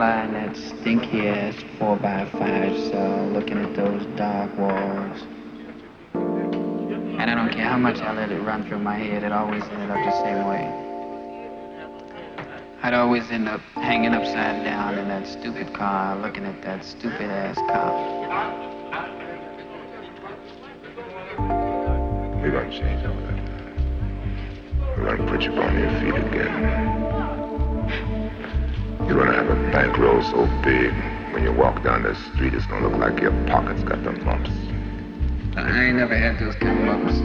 in that stinky ass 4 by 5 cell looking at those dark walls. And I don't care how much I let it run through my head, it always ended up the same way. I'd always end up hanging upside down in that stupid car looking at that stupid ass cop. We're gonna change all that. We're gonna put you on your feet again. You're gonna have a bankroll so big, when you walk down the street, it's gonna look like your pockets got the mumps. I ain't never had those kind of bumps.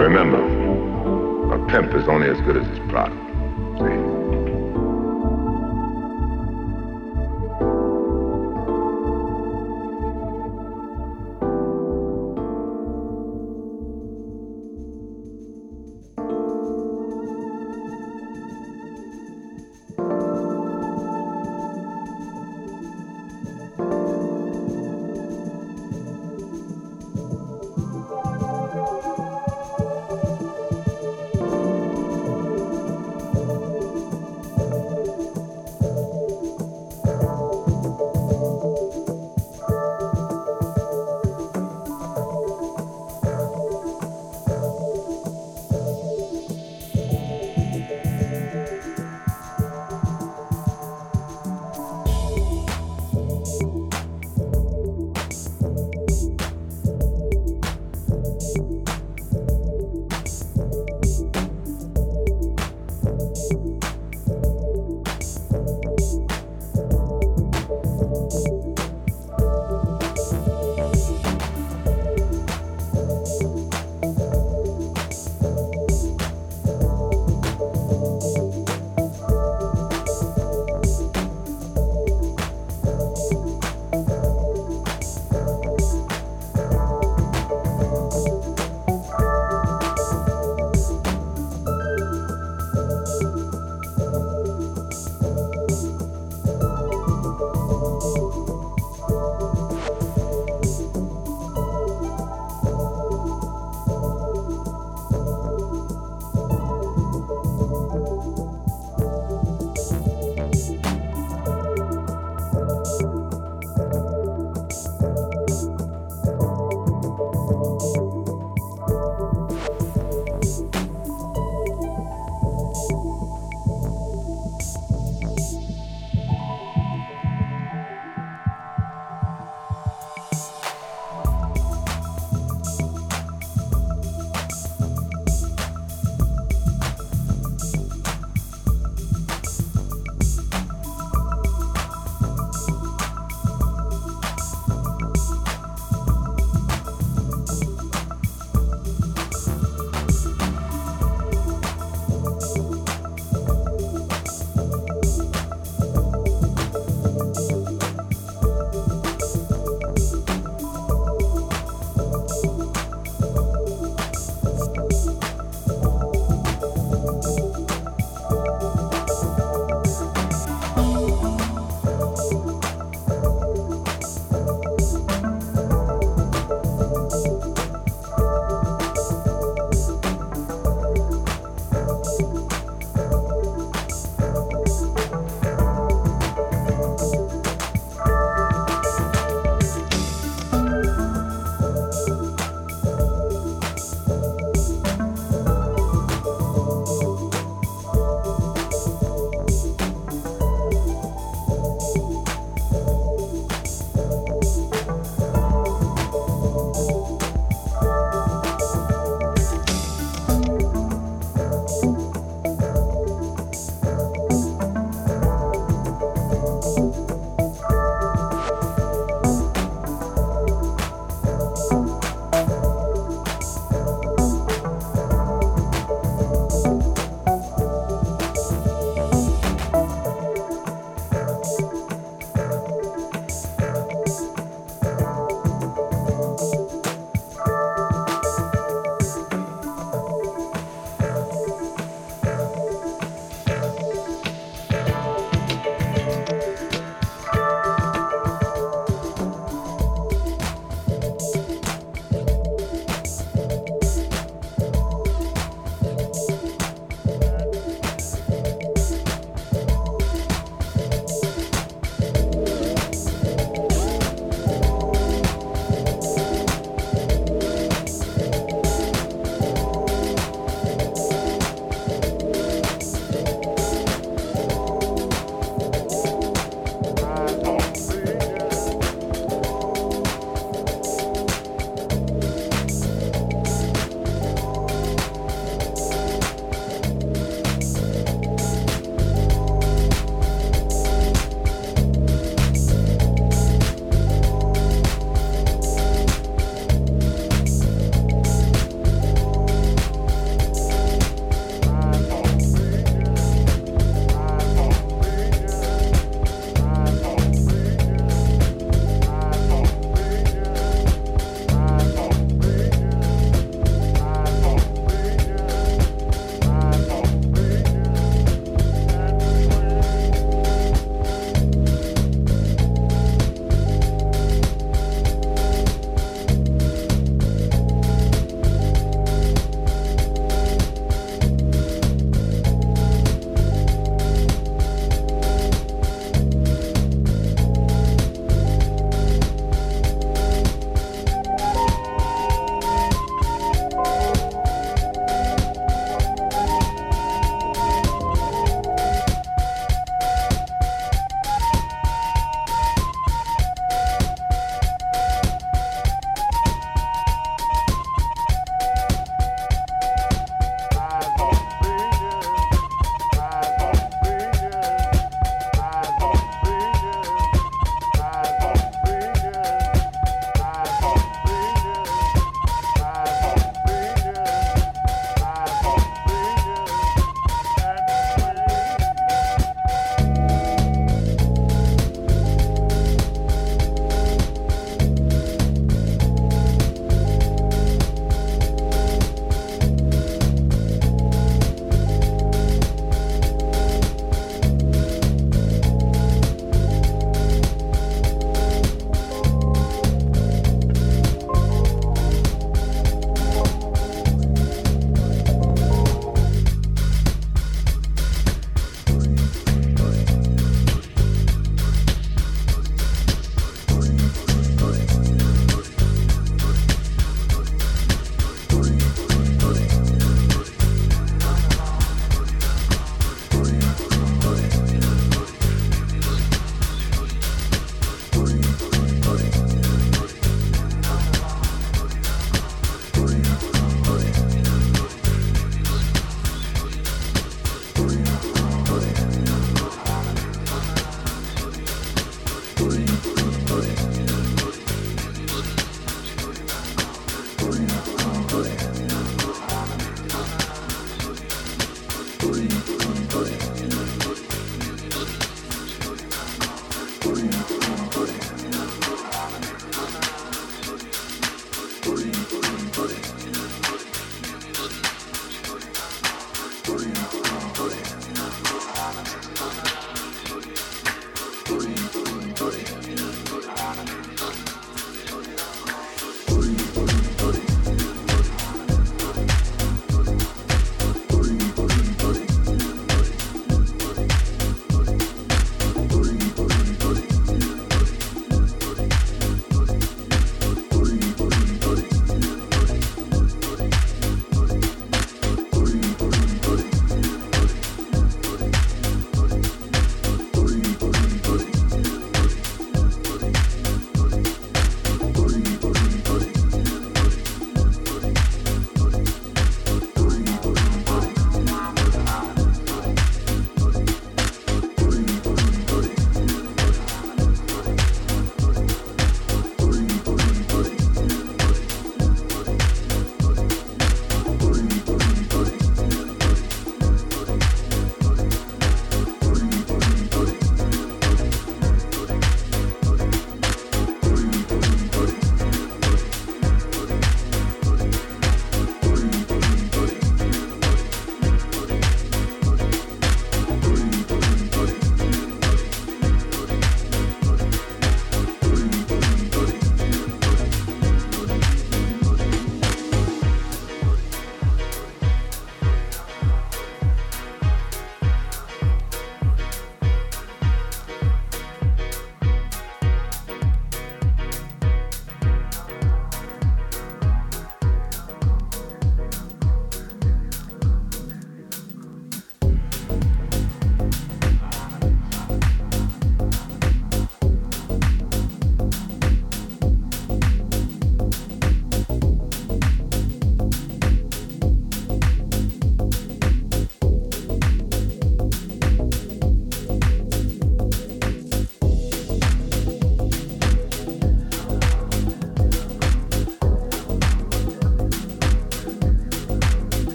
Remember, a pimp is only as good as his product.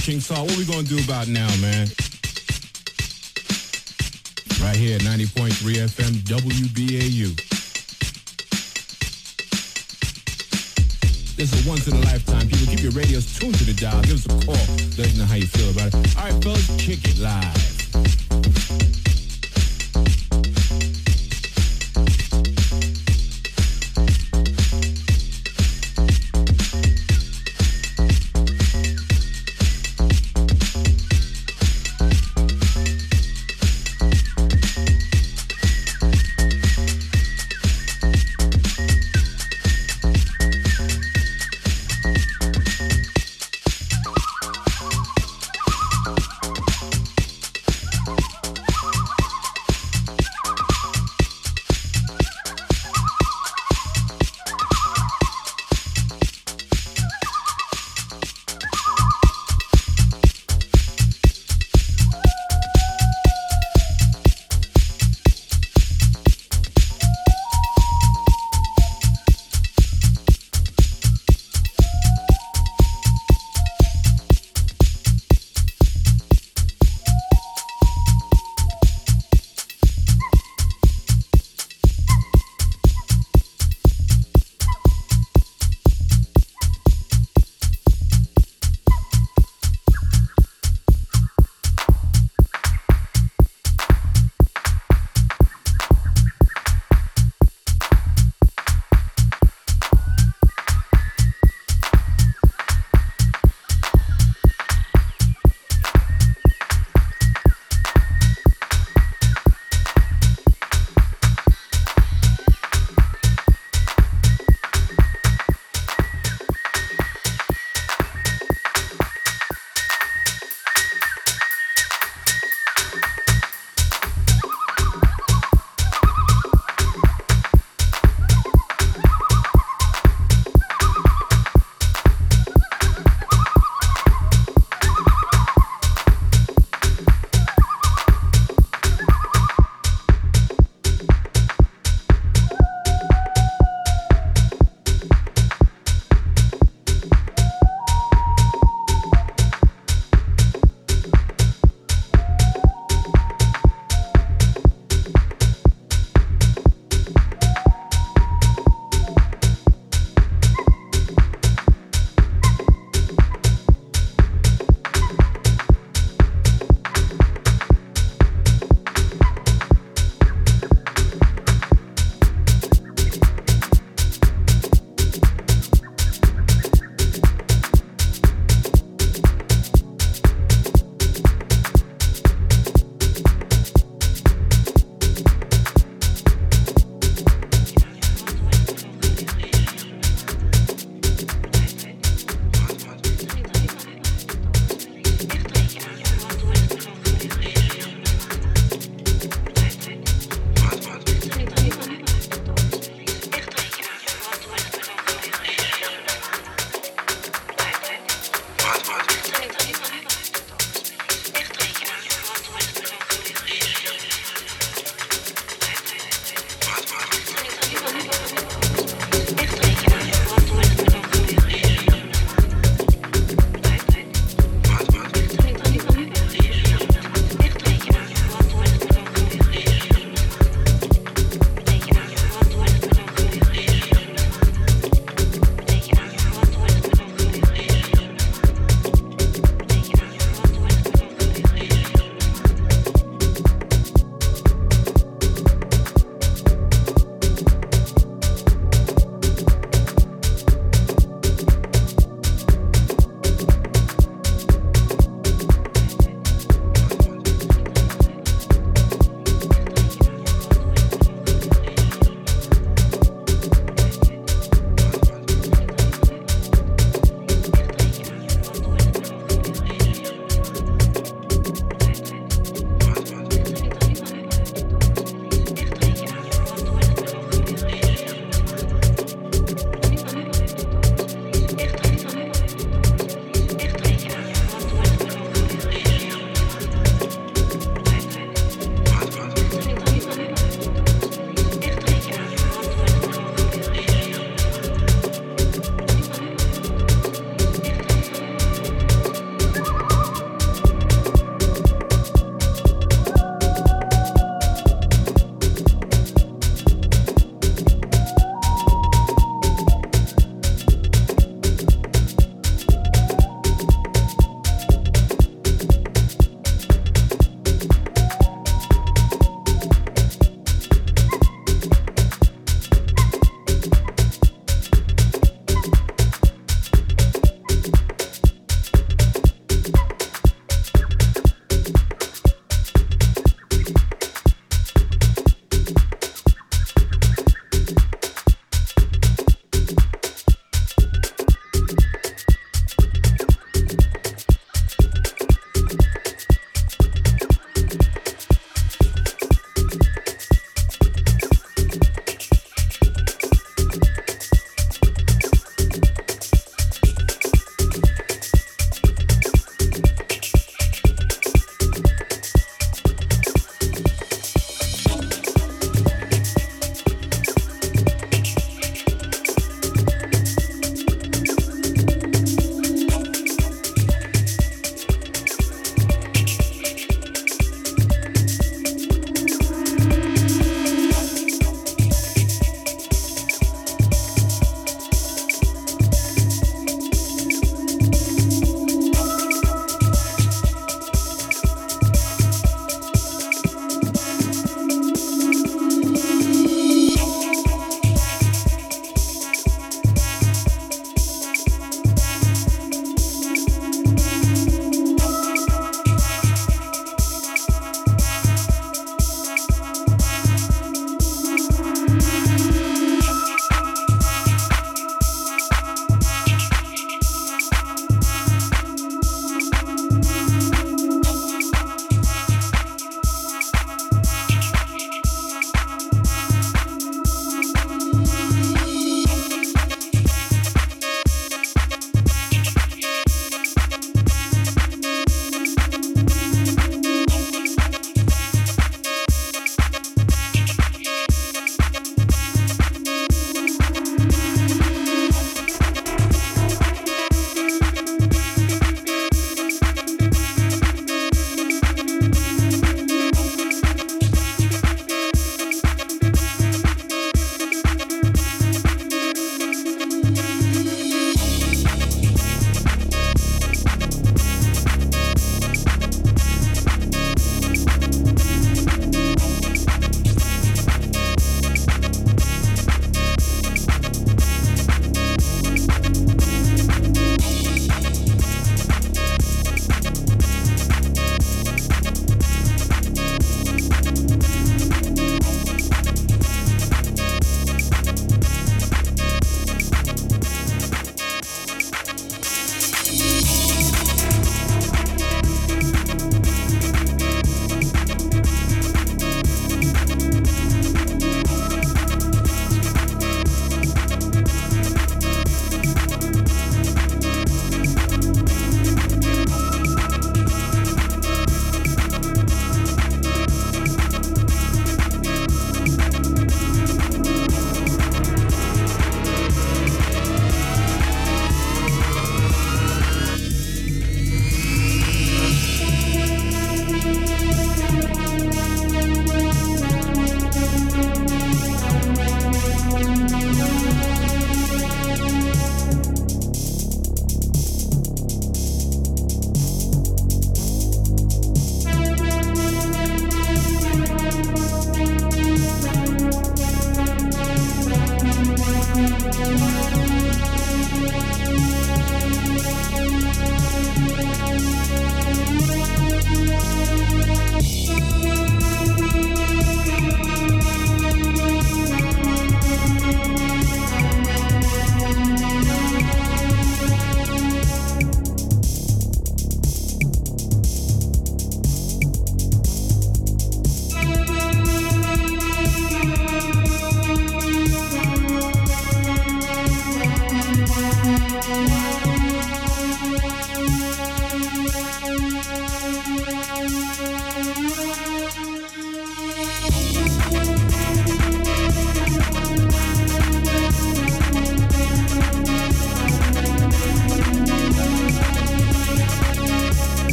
King Saul, what we gonna do about now, man? Right here at 90.3 FM WBAU. This is a once in a lifetime. People keep your radios tuned to the dial. Give us a call. Let us know how you feel about it. All right, fellas, kick it live.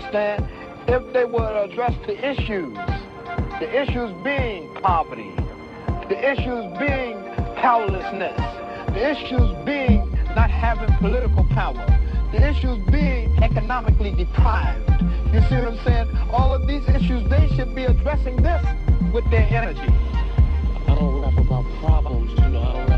Understand? If they would address the issues, the issues being poverty, the issues being powerlessness, the issues being not having political power, the issues being economically deprived. You see what I'm saying? All of these issues, they should be addressing this with their energy. I don't rap about problems, you know.